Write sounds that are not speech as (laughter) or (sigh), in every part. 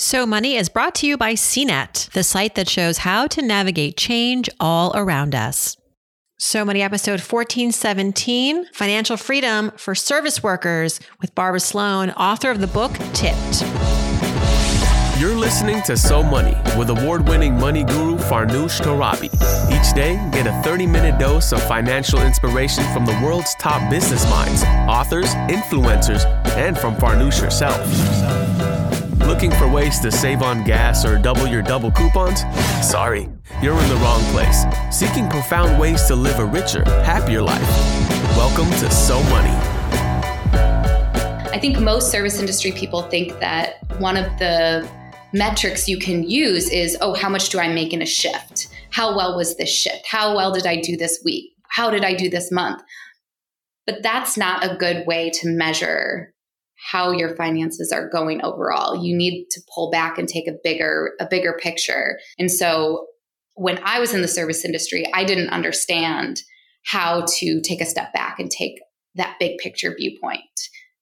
So Money is brought to you by CNET, the site that shows how to navigate change all around us. So Money episode 1417 Financial Freedom for Service Workers with Barbara Sloan, author of the book Tipped. You're listening to So Money with award winning money guru Farnoosh Torabi. Each day, get a 30 minute dose of financial inspiration from the world's top business minds, authors, influencers, and from Farnoosh herself. Looking for ways to save on gas or double your double coupons? Sorry, you're in the wrong place. Seeking profound ways to live a richer, happier life. Welcome to So Money. I think most service industry people think that one of the metrics you can use is oh, how much do I make in a shift? How well was this shift? How well did I do this week? How did I do this month? But that's not a good way to measure how your finances are going overall. You need to pull back and take a bigger a bigger picture. And so when I was in the service industry, I didn't understand how to take a step back and take that big picture viewpoint.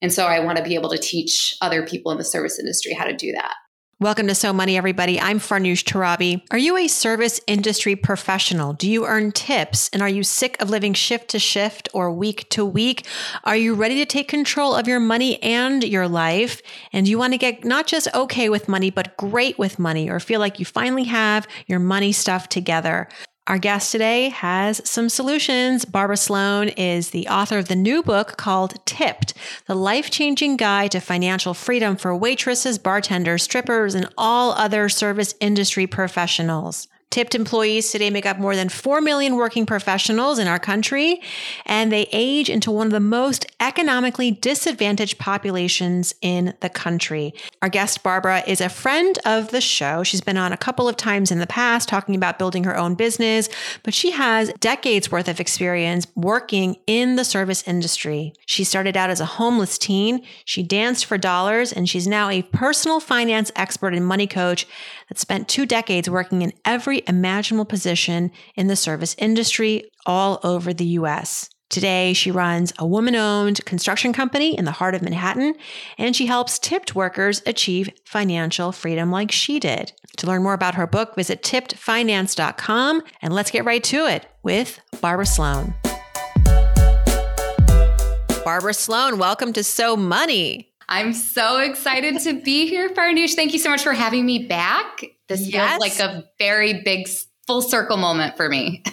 And so I want to be able to teach other people in the service industry how to do that. Welcome to So Money, everybody. I'm Farnoosh Torabi. Are you a service industry professional? Do you earn tips? And are you sick of living shift to shift or week to week? Are you ready to take control of your money and your life? And you want to get not just okay with money, but great with money or feel like you finally have your money stuff together? Our guest today has some solutions. Barbara Sloan is the author of the new book called Tipped, the life changing guide to financial freedom for waitresses, bartenders, strippers, and all other service industry professionals. Tipped employees today make up more than 4 million working professionals in our country, and they age into one of the most economically disadvantaged populations in the country. Our guest, Barbara, is a friend of the show. She's been on a couple of times in the past talking about building her own business, but she has decades worth of experience working in the service industry. She started out as a homeless teen, she danced for dollars, and she's now a personal finance expert and money coach that spent two decades working in every imaginable position in the service industry all over the US. Today, she runs a woman owned construction company in the heart of Manhattan, and she helps tipped workers achieve financial freedom like she did. To learn more about her book, visit tippedfinance.com, and let's get right to it with Barbara Sloan. Barbara Sloan, welcome to So Money. I'm so excited to be here, Farnoosh. Thank you so much for having me back. This yes. feels like a very big full circle moment for me. (laughs)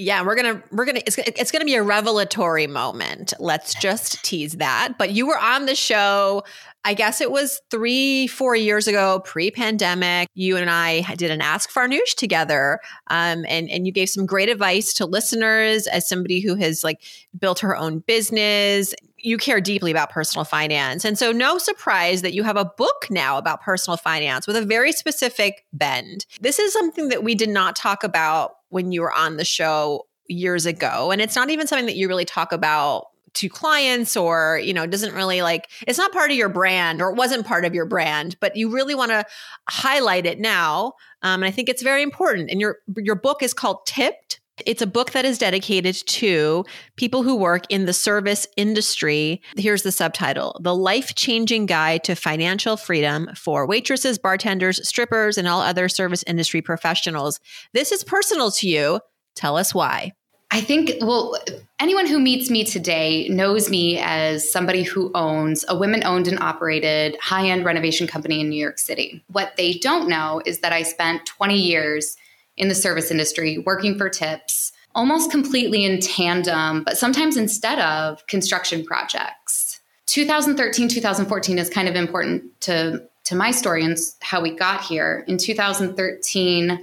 Yeah, we're gonna we're gonna it's, it's gonna be a revelatory moment. Let's just tease that. But you were on the show. I guess it was three, four years ago, pre-pandemic. You and I did an Ask Farnoosh together, um, and and you gave some great advice to listeners as somebody who has like built her own business you care deeply about personal finance. And so, no surprise that you have a book now about personal finance with a very specific bend. This is something that we did not talk about when you were on the show years ago. And it's not even something that you really talk about to clients or you know doesn't really like it's not part of your brand or it wasn't part of your brand but you really want to highlight it now um, and i think it's very important and your your book is called tipped it's a book that is dedicated to people who work in the service industry. Here's the subtitle The Life Changing Guide to Financial Freedom for Waitresses, Bartenders, Strippers, and all other service industry professionals. This is personal to you. Tell us why. I think, well, anyone who meets me today knows me as somebody who owns a women owned and operated high end renovation company in New York City. What they don't know is that I spent 20 years in the service industry, working for tips, almost completely in tandem, but sometimes instead of construction projects. 2013, 2014 is kind of important to, to my story and how we got here. In 2013,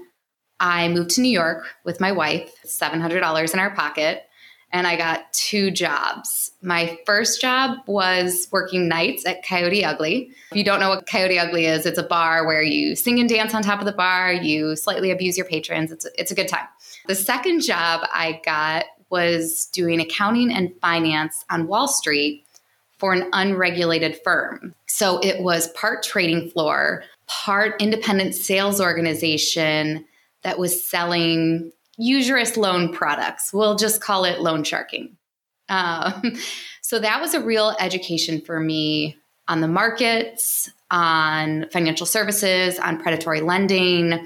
I moved to New York with my wife, $700 in our pocket and I got two jobs. My first job was working nights at Coyote Ugly. If you don't know what Coyote Ugly is, it's a bar where you sing and dance on top of the bar, you slightly abuse your patrons. It's a, it's a good time. The second job I got was doing accounting and finance on Wall Street for an unregulated firm. So it was part trading floor, part independent sales organization that was selling usurious loan products. We'll just call it loan sharking. Um, (laughs) so that was a real education for me on the markets, on financial services, on predatory lending.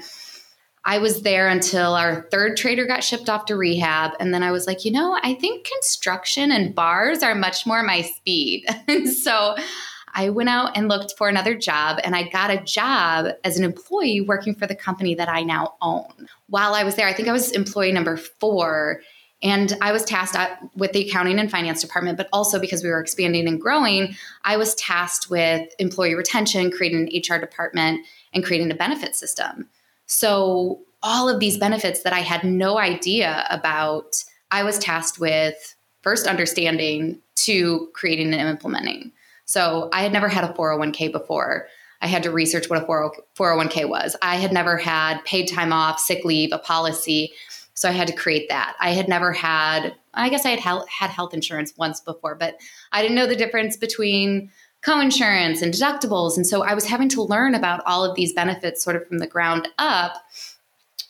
I was there until our third trader got shipped off to rehab. And then I was like, you know, I think construction and bars are much more my speed. (laughs) so I went out and looked for another job and I got a job as an employee working for the company that I now own. While I was there, I think I was employee number four. And I was tasked with the accounting and finance department, but also because we were expanding and growing, I was tasked with employee retention, creating an HR department, and creating a benefit system. So, all of these benefits that I had no idea about, I was tasked with first understanding to creating and implementing. So, I had never had a 401k before. I had to research what a 401k was. I had never had paid time off, sick leave, a policy. So I had to create that. I had never had, I guess I had had health insurance once before, but I didn't know the difference between co-insurance and deductibles. And so I was having to learn about all of these benefits sort of from the ground up,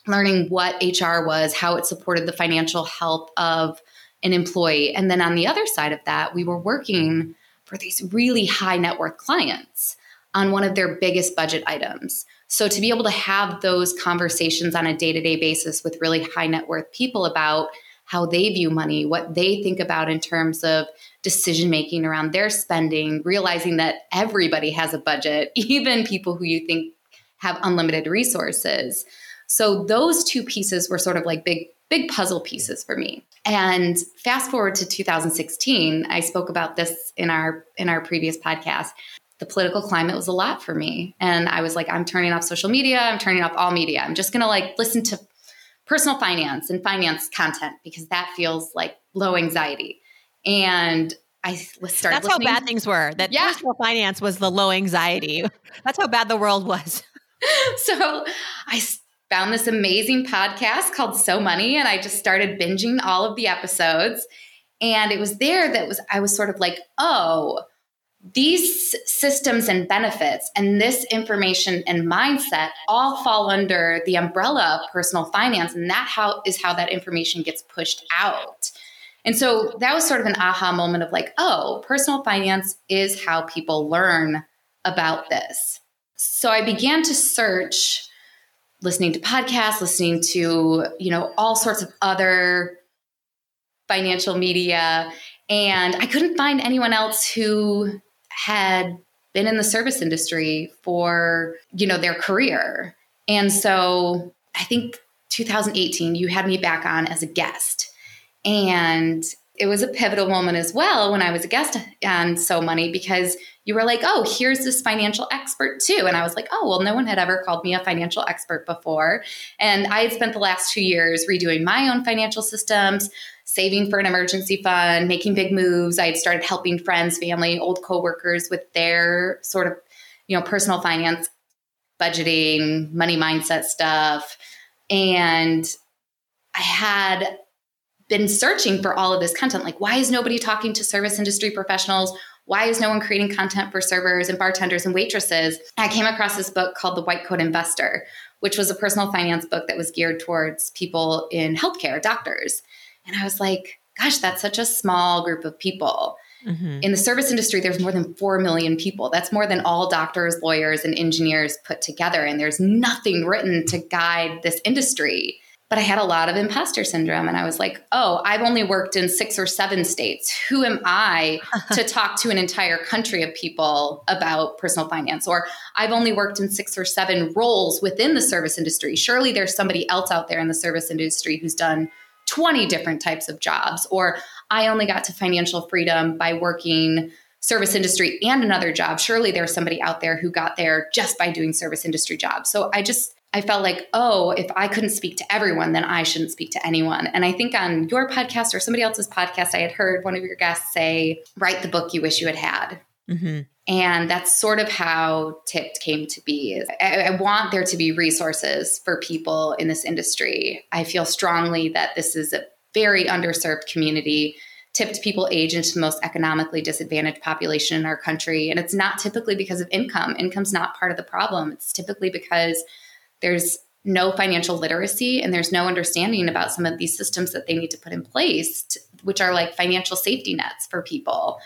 learning what HR was, how it supported the financial health of an employee. And then on the other side of that, we were working for these really high net worth clients on one of their biggest budget items. So to be able to have those conversations on a day to day basis with really high net worth people about how they view money, what they think about in terms of decision making around their spending, realizing that everybody has a budget, (laughs) even people who you think have unlimited resources. So those two pieces were sort of like big big puzzle pieces for me. And fast forward to 2016, I spoke about this in our in our previous podcast the political climate was a lot for me. And I was like, I'm turning off social media. I'm turning off all media. I'm just going to like listen to personal finance and finance content because that feels like low anxiety. And I started. That's listening. how bad things were. That yeah. personal finance was the low anxiety. That's how bad the world was. (laughs) so I found this amazing podcast called So Money, and I just started binging all of the episodes. And it was there that was I was sort of like, oh, these systems and benefits and this information and mindset all fall under the umbrella of personal finance and that how is how that information gets pushed out and so that was sort of an aha moment of like oh personal finance is how people learn about this so i began to search listening to podcasts listening to you know all sorts of other financial media and i couldn't find anyone else who had been in the service industry for, you know, their career. And so I think 2018 you had me back on as a guest. And it was a pivotal moment as well when I was a guest on So Money because you were like, oh, here's this financial expert too. And I was like, oh, well, no one had ever called me a financial expert before. And I had spent the last two years redoing my own financial systems, saving for an emergency fund, making big moves. I had started helping friends, family, old coworkers with their sort of, you know, personal finance, budgeting, money mindset stuff. And I had been searching for all of this content. Like, why is nobody talking to service industry professionals? Why is no one creating content for servers and bartenders and waitresses? I came across this book called The White Coat Investor, which was a personal finance book that was geared towards people in healthcare, doctors. And I was like, gosh, that's such a small group of people. Mm-hmm. In the service industry, there's more than 4 million people. That's more than all doctors, lawyers, and engineers put together. And there's nothing written to guide this industry. But I had a lot of imposter syndrome. And I was like, oh, I've only worked in six or seven states. Who am I (laughs) to talk to an entire country of people about personal finance? Or I've only worked in six or seven roles within the service industry. Surely there's somebody else out there in the service industry who's done 20 different types of jobs, or I only got to financial freedom by working service industry and another job. Surely there's somebody out there who got there just by doing service industry jobs. So I just, I felt like, oh, if I couldn't speak to everyone, then I shouldn't speak to anyone. And I think on your podcast or somebody else's podcast, I had heard one of your guests say, write the book you wish you had had. Mm-hmm. And that's sort of how Tipped came to be. I, I, want there to be resources for people in this industry. I feel strongly that this is a very underserved community. Tipped people age into the most economically disadvantaged population in our country. And it's not typically because of income. Income's not part of the problem. It's typically because there's no financial literacy and there's no understanding about some of these systems that they need to put in place, to, which are like financial safety nets for people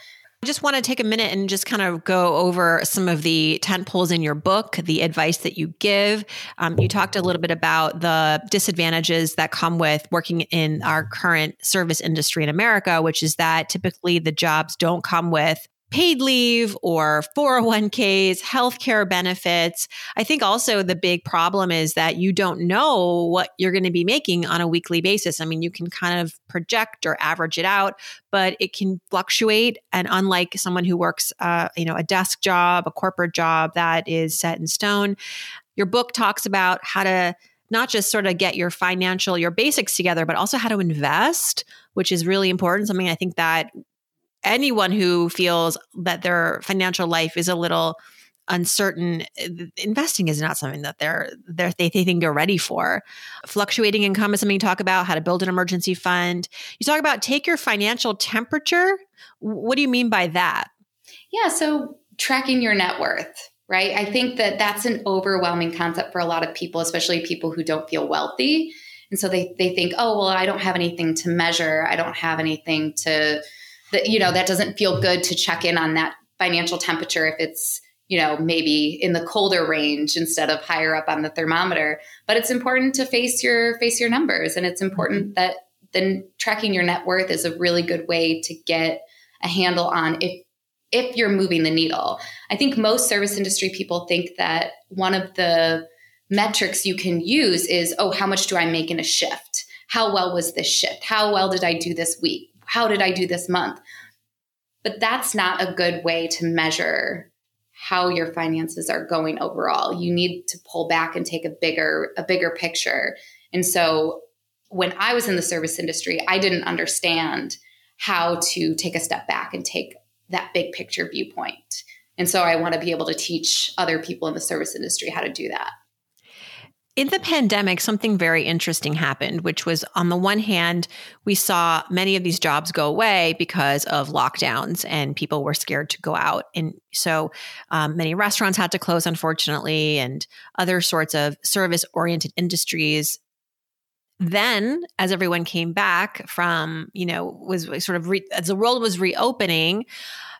I just want to take a minute and just kind of go over some of the tent poles in your book, the advice that you give. Um, you talked a little bit about the disadvantages that come with working in our current service industry in America, which is that typically the jobs don't come with paid leave or 401ks, healthcare benefits. I think also the big problem is that you don't know what you're going to be making on a weekly basis. I mean, you can kind of project or average it out, but it can fluctuate. And unlike someone who works, uh, you know, a desk job, a corporate job that is set in stone, your book talks about how to not just sort of get your financial your basics together but also how to invest which is really important something i think that anyone who feels that their financial life is a little uncertain eh, investing is not something that they're, they're they, they think they're ready for. Fluctuating income is something you talk about how to build an emergency fund. You talk about take your financial temperature. What do you mean by that? Yeah so tracking your net worth right? I think that that's an overwhelming concept for a lot of people especially people who don't feel wealthy. And so they they think oh well i don't have anything to measure. I don't have anything to that you know that doesn't feel good to check in on that financial temperature if it's you know maybe in the colder range instead of higher up on the thermometer. But it's important to face your face your numbers. And it's important mm-hmm. that then tracking your net worth is a really good way to get a handle on if if you're moving the needle. I think most service industry people think that one of the metrics you can use is oh how much do i make in a shift? How well was this shift? How well did i do this week how did I do this month? But that's not a good way to measure how your finances are going overall. You need to pull back and take a bigger a bigger picture. And so when I was in the service industry, I didn't understand how to take a step back and take that big picture viewpoint. And so I want to be able to teach other people in the service industry how to do that. In the pandemic, something very interesting happened, which was on the one hand, we saw many of these jobs go away because of lockdowns and people were scared to go out. And so um, many restaurants had to close, unfortunately, and other sorts of service oriented industries. Then, as everyone came back from, you know, was sort of re- as the world was reopening,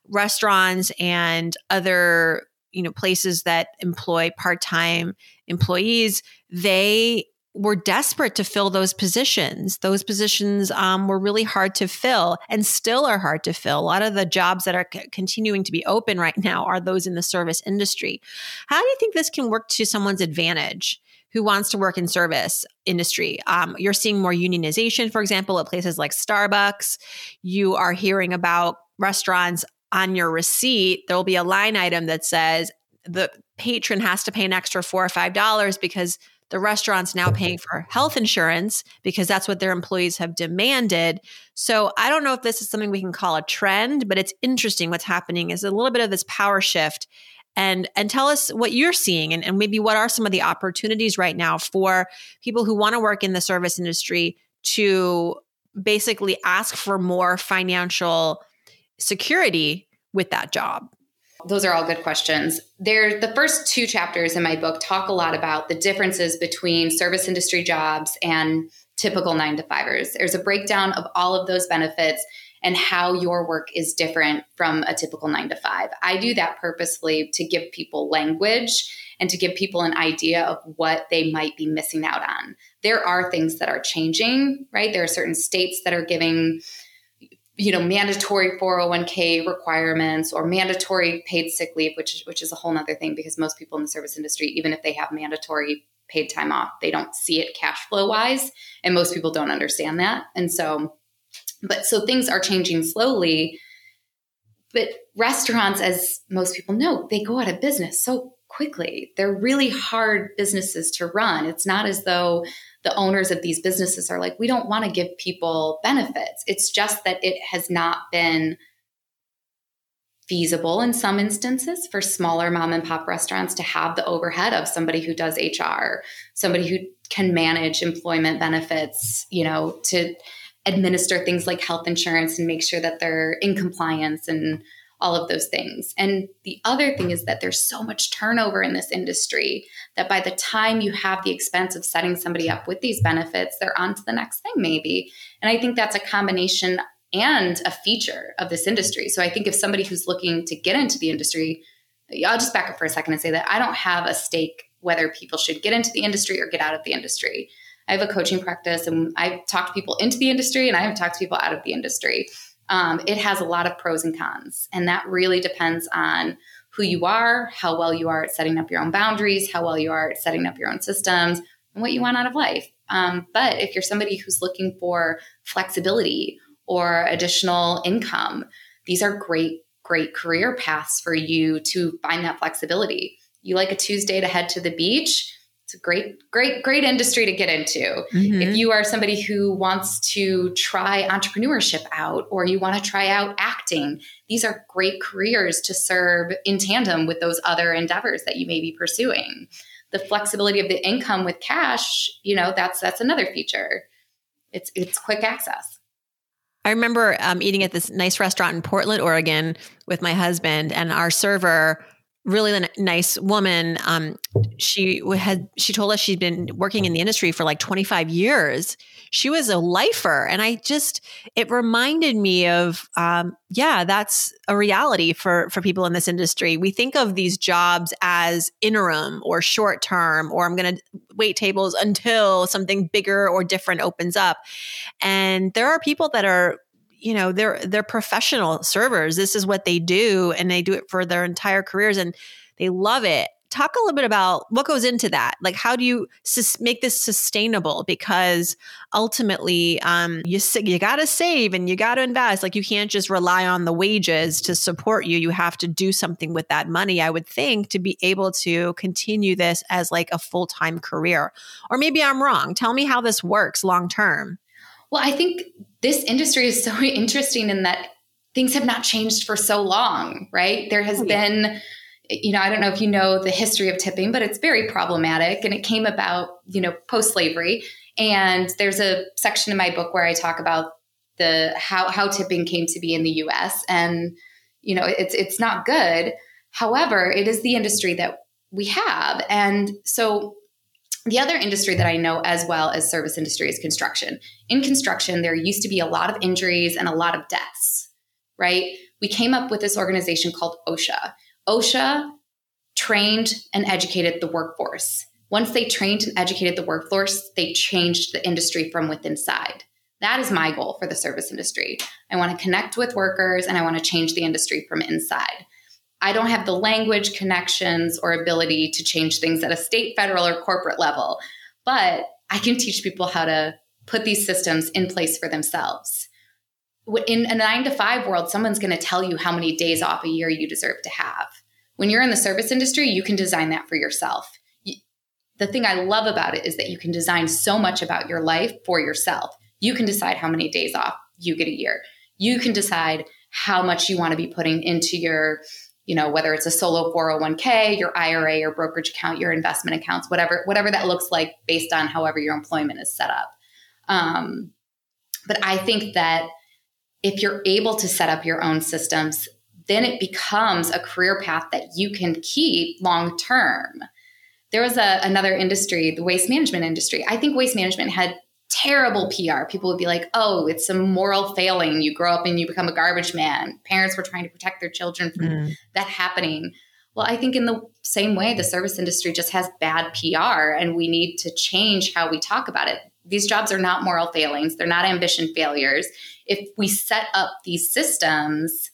restaurants and other you know places that employ part-time employees they were desperate to fill those positions. Those positions um, were really hard to fill and still are hard to fill. A lot of the jobs that are c- continuing to be open right now are those in the service industry. How do you think this can work to someone's advantage? Who wants to work in service industry? Um, you're seeing more unionization, for example, at places like Starbucks. You are hearing about restaurants on your receipt. There will be a line item that says the patron has to pay an extra four or five dollars because the restaurant's now paying for health insurance because that's what their employees have demanded. So I don't know if this is something we can call a trend, but it's interesting what's happening is a little bit of this power shift. And and tell us what you're seeing and, and maybe what are some of the opportunities right now for people who want to work in the service industry to basically ask for more financial security with that job those are all good questions. There, the first two chapters in my book talk a lot about the differences between service industry jobs and typical nine to fivers. There's a breakdown of all of those benefits and how your work is different from a typical nine to five. I do that purposefully to give people language and to give people an idea of what they might be missing out on. There are things that are changing, right? There are certain states that are giving you know mandatory 401k requirements or mandatory paid sick leave which which is a whole other thing because most people in the service industry even if they have mandatory paid time off they don't see it cash flow wise and most people don't understand that. And so but so things are changing slowly but restaurants as most people know they go out of business so quickly. They're really hard businesses to run. It's not as though the owners of these businesses are like, we don't want to give people benefits. It's just that it has not been feasible in some instances for smaller mom and pop restaurants to have the overhead of somebody who does HR, somebody who can manage employment benefits, you know, to administer things like health insurance and make sure that they're in compliance and all of those things. And the other thing is that there's so much turnover in this industry that by the time you have the expense of setting somebody up with these benefits, they're on to the next thing, maybe. And I think that's a combination and a feature of this industry. So I think if somebody who's looking to get into the industry, I'll just back up for a second and say that I don't have a stake whether people should get into the industry or get out of the industry. I have a coaching practice and I've talked people into the industry and I have talked people out of the industry. Um, it has a lot of pros and cons, and that really depends on who you are, how well you are at setting up your own boundaries, how well you are at setting up your own systems, and what you want out of life. Um, but if you're somebody who's looking for flexibility or additional income, these are great, great career paths for you to find that flexibility. You like a Tuesday to head to the beach? It's a great, great, great industry to get into. Mm-hmm. If you are somebody who wants to try entrepreneurship out or you want to try out acting, these are great careers to serve in tandem with those other endeavors that you may be pursuing. The flexibility of the income with cash, you know, that's that's another feature. It's it's quick access. I remember um, eating at this nice restaurant in Portland, Oregon, with my husband, and our server really nice woman. Um, she had she told us she'd been working in the industry for like 25 years. She was a lifer, and I just it reminded me of um, yeah, that's a reality for for people in this industry. We think of these jobs as interim or short term, or I'm going to wait tables until something bigger or different opens up. And there are people that are you know they're they're professional servers. This is what they do and they do it for their entire careers and they love it. Talk a little bit about what goes into that. Like how do you sus- make this sustainable? Because ultimately um, you you got to save and you got to invest. Like you can't just rely on the wages to support you. You have to do something with that money i would think to be able to continue this as like a full-time career. Or maybe i'm wrong. Tell me how this works long term well, I think this industry is so (laughs) interesting in that things have not changed for so long, right? There has oh, yeah. been, you know, I don't know if you know the history of tipping, but it's very problematic and it came about, you know, post slavery. And there's a section in my book where I talk about the how how tipping came to be in the US and you know it's it's not good however it is the industry that we have and so the other industry that I know as well as service industry is construction. In construction, there used to be a lot of injuries and a lot of deaths, right? We came up with this organization called OSHA. OSHA trained and educated the workforce. Once they trained and educated the workforce, they changed the industry from within side. That is my goal for the service industry. I want to connect with workers and I want to change the industry from inside. I don't have the language, connections, or ability to change things at a state, federal, or corporate level, but I can teach people how to put these systems in place for themselves. In a nine to five world, someone's going to tell you how many days off a year you deserve to have. When you're in the service industry, you can design that for yourself. The thing I love about it is that you can design so much about your life for yourself. You can decide how many days off you get a year. You can decide how much you want to be putting into your you know whether it's a solo 401k your ira your brokerage account your investment accounts whatever whatever that looks like based on however your employment is set up. Um, but i think that if you're able to set up your own systems then it becomes a career path that you can keep long term there was a, another industry the waste management industry. I think waste management had terrible PR. People would be like, oh, it's a moral failing. You grow up and you become a garbage man. Parents were trying to protect their children from mm. that happening. Well, I think in the same way, the service industry just has bad PR and we need to change how we talk about it. These jobs are not moral failings, they're not ambition failures. If we set up these systems,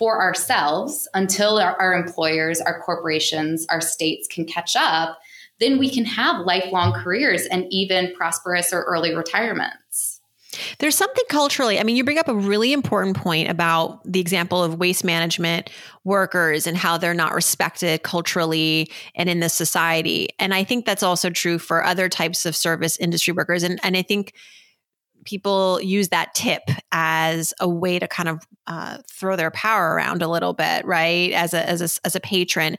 for ourselves until our, our employers, our corporations, our states can catch up, then we can have lifelong careers and even prosperous or early retirements. There's something culturally, I mean, you bring up a really important point about the example of waste management workers and how they're not respected culturally and in the society. And I think that's also true for other types of service industry workers. And, and I think people use that tip as a way to kind of uh, throw their power around a little bit, right? As a, as a, as a patron.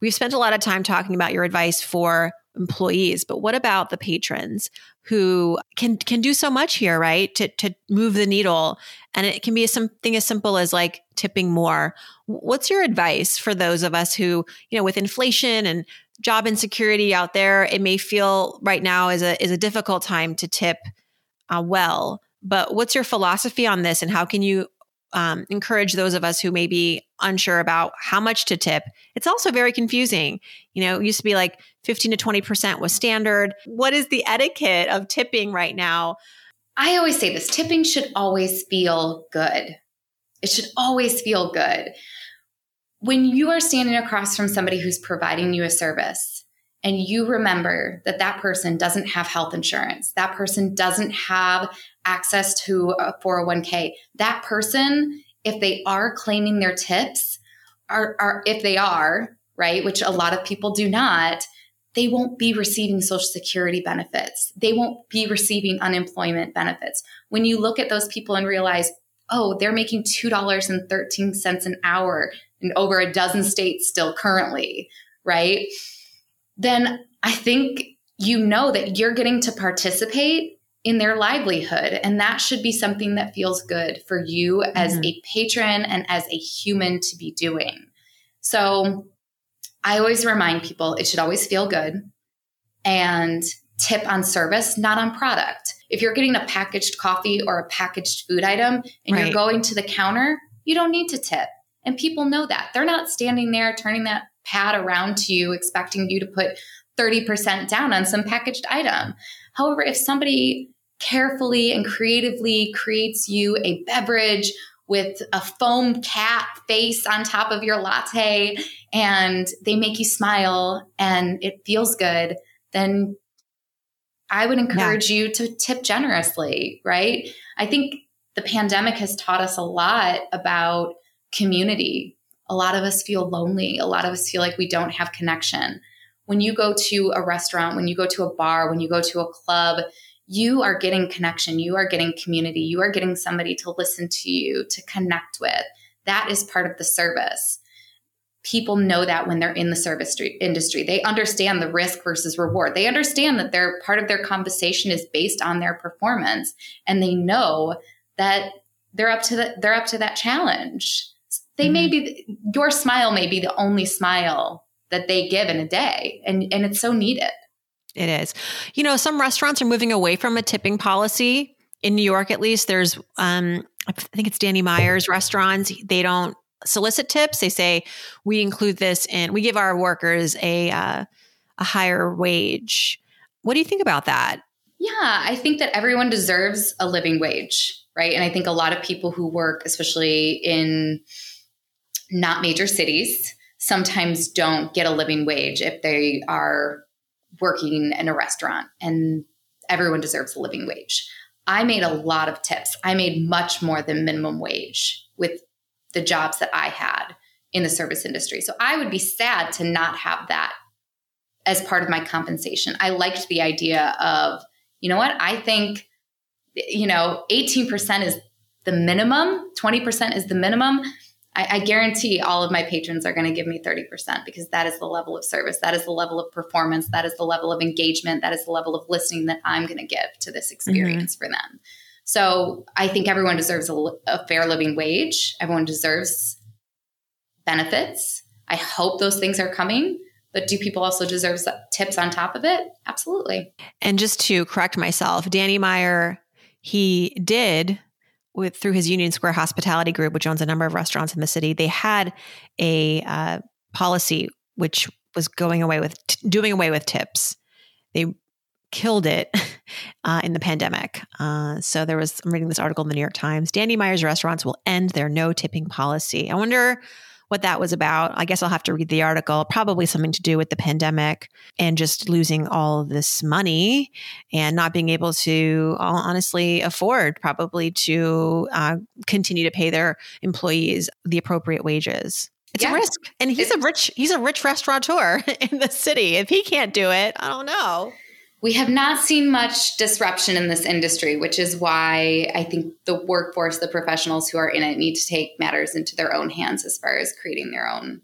We've spent a lot of time talking about your advice for employees, but what about the patrons who can can do so much here, right? To to move the needle, and it can be something as simple as like tipping more. What's your advice for those of us who, you know, with inflation and job insecurity out there, it may feel right now is a is a difficult time to tip uh, well. but what's your philosophy on this and how can you um, encourage those of us who may be unsure about how much to tip. It's also very confusing. You know, it used to be like 15 to 20% was standard. What is the etiquette of tipping right now? I always say this tipping should always feel good. It should always feel good. When you are standing across from somebody who's providing you a service and you remember that that person doesn't have health insurance, that person doesn't have access to a 401k. That person, if they are claiming their tips, are, are if they are, right, which a lot of people do not, they won't be receiving social security benefits. They won't be receiving unemployment benefits. When you look at those people and realize, oh, they're making $2.13 an hour in over a dozen states still currently, right? Then I think you know that you're getting to participate in their livelihood. And that should be something that feels good for you as mm-hmm. a patron and as a human to be doing. So I always remind people it should always feel good and tip on service, not on product. If you're getting a packaged coffee or a packaged food item and right. you're going to the counter, you don't need to tip. And people know that. They're not standing there turning that pad around to you, expecting you to put 30% down on some packaged item. However, if somebody carefully and creatively creates you a beverage with a foam cat face on top of your latte and they make you smile and it feels good, then I would encourage yeah. you to tip generously, right? I think the pandemic has taught us a lot about community. A lot of us feel lonely. A lot of us feel like we don't have connection. When you go to a restaurant, when you go to a bar, when you go to a club, you are getting connection, you are getting community, you are getting somebody to listen to you, to connect with. That is part of the service. People know that when they're in the service industry. They understand the risk versus reward. They understand that their part of their conversation is based on their performance and they know that they're up to the, they're up to that challenge. They mm-hmm. may be your smile may be the only smile that they give in a day and and it's so needed. It is. You know, some restaurants are moving away from a tipping policy. In New York, at least, there's, um, I think it's Danny Meyer's restaurants. They don't solicit tips. They say we include this in. We give our workers a uh, a higher wage. What do you think about that? Yeah, I think that everyone deserves a living wage, right? And I think a lot of people who work, especially in not major cities, sometimes don't get a living wage if they are working in a restaurant and everyone deserves a living wage. I made a lot of tips. I made much more than minimum wage with the jobs that I had in the service industry. So I would be sad to not have that as part of my compensation. I liked the idea of, you know what? I think, you know, 18% is the minimum, 20% is the minimum. I, I guarantee all of my patrons are going to give me 30% because that is the level of service, that is the level of performance, that is the level of engagement, that is the level of listening that I'm going to give to this experience mm-hmm. for them. So I think everyone deserves a, a fair living wage. Everyone deserves benefits. I hope those things are coming. But do people also deserve tips on top of it? Absolutely. And just to correct myself, Danny Meyer, he did with through his Union Square Hospitality Group, which owns a number of restaurants in the city, they had a uh, policy which was going away with t- doing away with tips. They killed it (laughs) uh, in the pandemic. Uh, so there was I'm reading this article in the New York Times. Danny Meyer's restaurants will end their no tipping policy. I wonder what that was about. I guess I'll have to read the article. Probably something to do with the pandemic and just losing all this money and not being able to all honestly afford probably to uh, continue to pay their employees the appropriate wages. It's a risk. And he's a rich he's a rich restaurateur (laughs) in the city. If he can't do it, I don't know we have not seen much disruption in this industry, which is why I think the workforce, the professionals who are in it, need to take matters into their own hands as far as creating their own.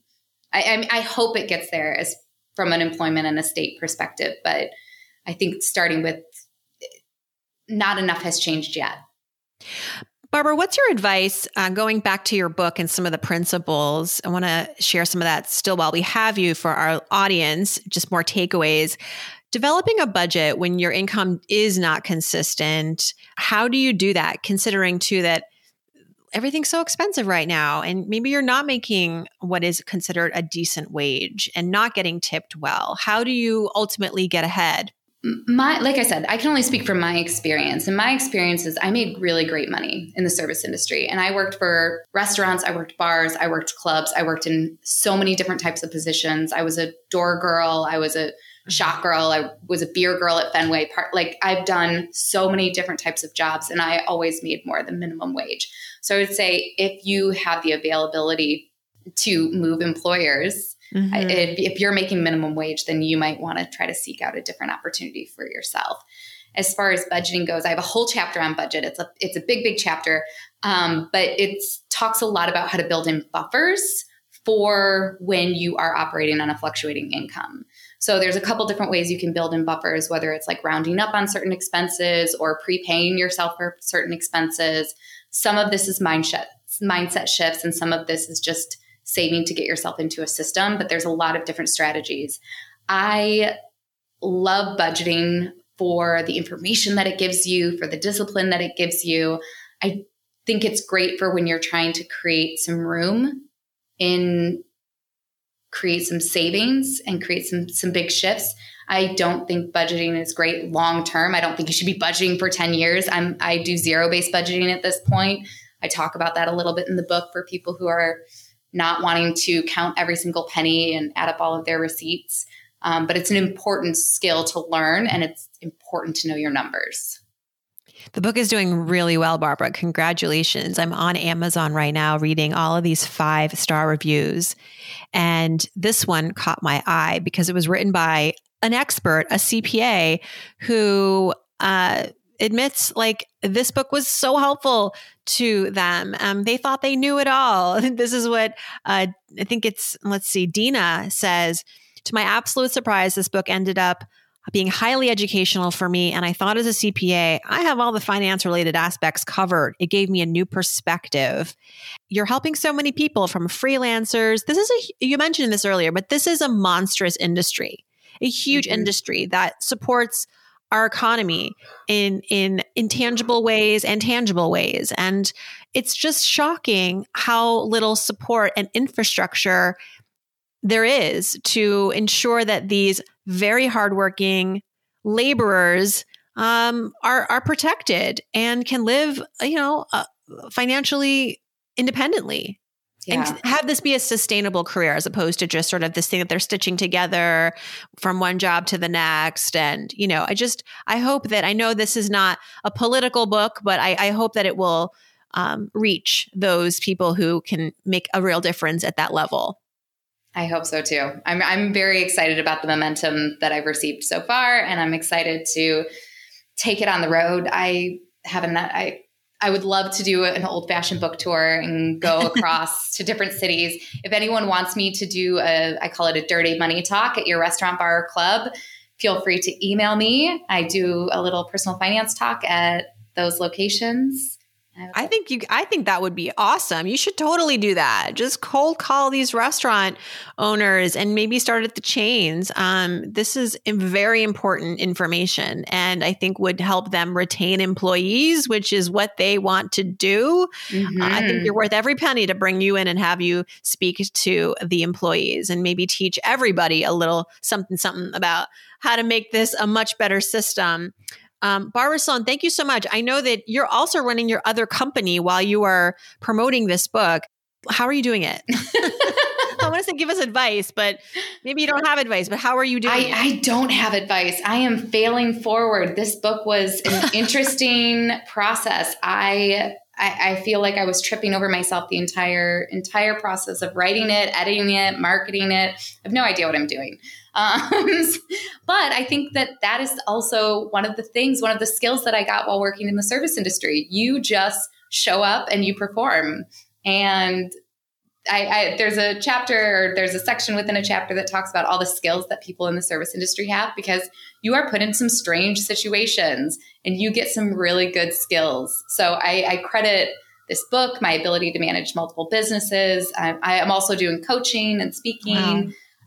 I, I, I hope it gets there as from an employment and a state perspective, but I think starting with not enough has changed yet. Barbara, what's your advice uh, going back to your book and some of the principles? I want to share some of that still while we have you for our audience, just more takeaways developing a budget when your income is not consistent, how do you do that considering too that everything's so expensive right now and maybe you're not making what is considered a decent wage and not getting tipped well? How do you ultimately get ahead? My like i said i can only speak from my experience and my experience is i made really great money in the service industry and i worked for restaurants i worked bars i worked clubs i worked in so many different types of positions. I was a door girl i was a shop girl i was a beer girl at fenway park like i've done so many different types of jobs and i always made more than minimum wage so I would say if you have the availability to move employers, mm-hmm. if, if you're making minimum wage, then you might want to try to seek out a different opportunity for yourself. As far as budgeting goes, I have a whole chapter on budget. It's a it's a big big chapter, um, but it talks a lot about how to build in buffers for when you are operating on a fluctuating income. So there's a couple different ways you can build in buffers, whether it's like rounding up on certain expenses or prepaying yourself for certain expenses. Some of this is mindset mindset shifts, and some of this is just saving to get yourself into a system. But there's a lot of different strategies. I love budgeting for the information that it gives you, for the discipline that it gives you. I think it's great for when you're trying to create some room in create some savings and create some some big shifts. I don't think budgeting is great long term. I don't think you should be budgeting for 10 years. I'm I do zero based budgeting at this point. I talk about that a little bit in the book for people who are not wanting to count every single penny and add up all of their receipts. Um, but it's an important skill to learn and it's important to know your numbers. The book is doing really well, Barbara. Congratulations. I'm on Amazon right now reading all of these five star reviews. And this one caught my eye because it was written by an expert, a CPA, who uh, admits like this book was so helpful to them. Um, they thought they knew it all. (laughs) this is what uh, I think it's, let's see, Dina says. To my absolute surprise, this book ended up being highly educational for me. And I thought as a CPA, I have all the finance related aspects covered. It gave me a new perspective. You're helping so many people from freelancers. This is a, you mentioned this earlier, but this is a monstrous industry, a huge mm-hmm. industry that supports our economy in in intangible ways and tangible ways and it's just shocking how little support and infrastructure there is to ensure that these very hardworking laborers um, are are protected and can live, you know, uh, financially independently. Yeah. And have this be a sustainable career as opposed to just sort of this thing that they're stitching together from one job to the next. And, you know, I just, I hope that I know this is not a political book, but I, I hope that it will um, reach those people who can make a real difference at that level. I hope so too. I'm I'm very excited about the momentum that I've received so far, and I'm excited to take it on the road. I haven't I I would love to do an old fashioned book tour and go (laughs) across to different cities. If anyone wants me to do a, I call it a dirty money talk at your restaurant, bar, or club, feel free to email me. I do a little personal finance talk at those locations. I think you I think that would be awesome. You should totally do that. Just cold call these restaurant owners and maybe start at the chains. Um, this is very important information and I think would help them retain employees, which is what they want to do. Mm-hmm. Uh, I think you're mm-hmm. worth every penny to bring you in and have you speak to the employees and maybe teach everybody a little something something about how to make this a much better system. Um, Barbara Sloan, thank you so much. I know that you're also running your other company while you are promoting this book. How are you doing it? (laughs) I want to say give us advice, but maybe you don't have advice. But how are you doing? I, I, don't have advice. I am failing forward. This book was an (laughs) interesting process. I, I I feel like I was tripping over myself the entire entire process of writing it, editing it, marketing it. I have no idea what I'm doing. (laughs) Um, but I think that that is also one of the things, one of the skills that I got while working in the service industry. You just show up and you perform. And I, I, there's a chapter or there's a section within a chapter that talks about all the skills that people in the service industry have because you are put in some strange situations and you get some really good skills. So I, I credit this book, my ability to manage multiple businesses. I, I am also doing coaching and speaking.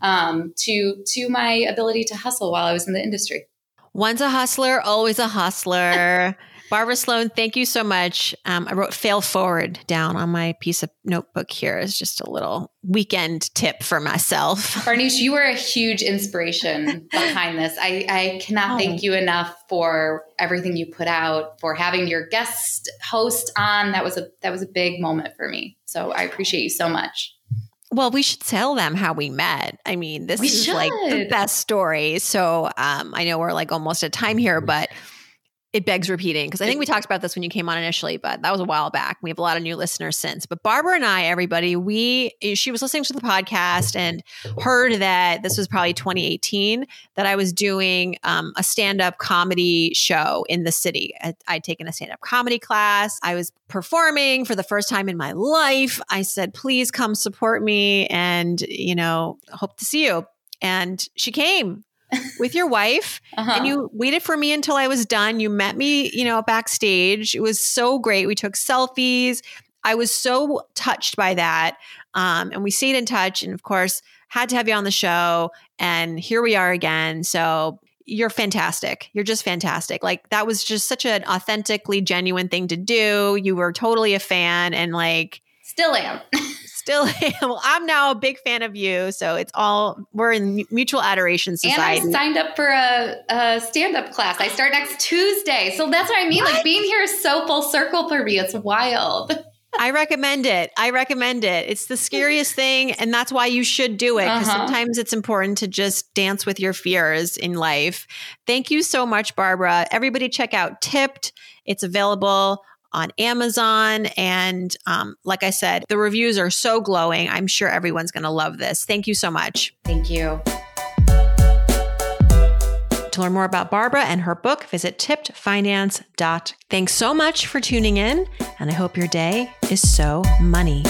Wow. um, to to my ability to hustle while I was in the industry. Once a hustler, always a hustler. (laughs) Barbara Sloan, thank you so much. Um, I wrote fail forward down on my piece of notebook here as just a little weekend tip for myself. (laughs) Farnoosh, you were a huge inspiration behind this. I, I cannot oh. thank you enough for everything you put out, for having your guest host on. That was a that was a big moment for me. So I appreciate you so much. Well, we should tell them how we met. I mean, this we is should. like the best story. So um, I know we're like almost at time here, but it begs repeating because I think we talked about this when you came on initially, but that was a while back. We have a lot of new listeners since. But Barbara and I, everybody, we she was listening to the podcast and heard that this was probably 2018 that I was doing um, a stand up comedy show in the city. I, I'd taken a stand up comedy class. I was performing for the first time in my life. I said, "Please come support me," and you know, hope to see you. And she came (laughs) with your wife uh-huh. and you waited for me until I was done. You met me, you know, backstage. It was so great. We took selfies. I was so touched by that. Um, and we stayed in touch and of course had to have you on the show and here we are again. So you're fantastic. You're just fantastic. Like that was just such an authentically genuine thing to do. You were totally a fan and like still am. (laughs) still (laughs) am. Well, I'm now a big fan of you. So it's all, we're in mutual adoration society. And I signed up for a, a stand up class. I start next Tuesday. So that's what I mean. What? Like being here is so full circle for me. It's wild. (laughs) I recommend it. I recommend it. It's the scariest (laughs) thing, and that's why you should do it. Because uh-huh. sometimes it's important to just dance with your fears in life. Thank you so much, Barbara. Everybody, check out Tipped. It's available on Amazon. And um, like I said, the reviews are so glowing. I'm sure everyone's going to love this. Thank you so much. Thank you. To learn more about Barbara and her book, visit tippedfinance.com. Thanks so much for tuning in, and I hope your day is so money.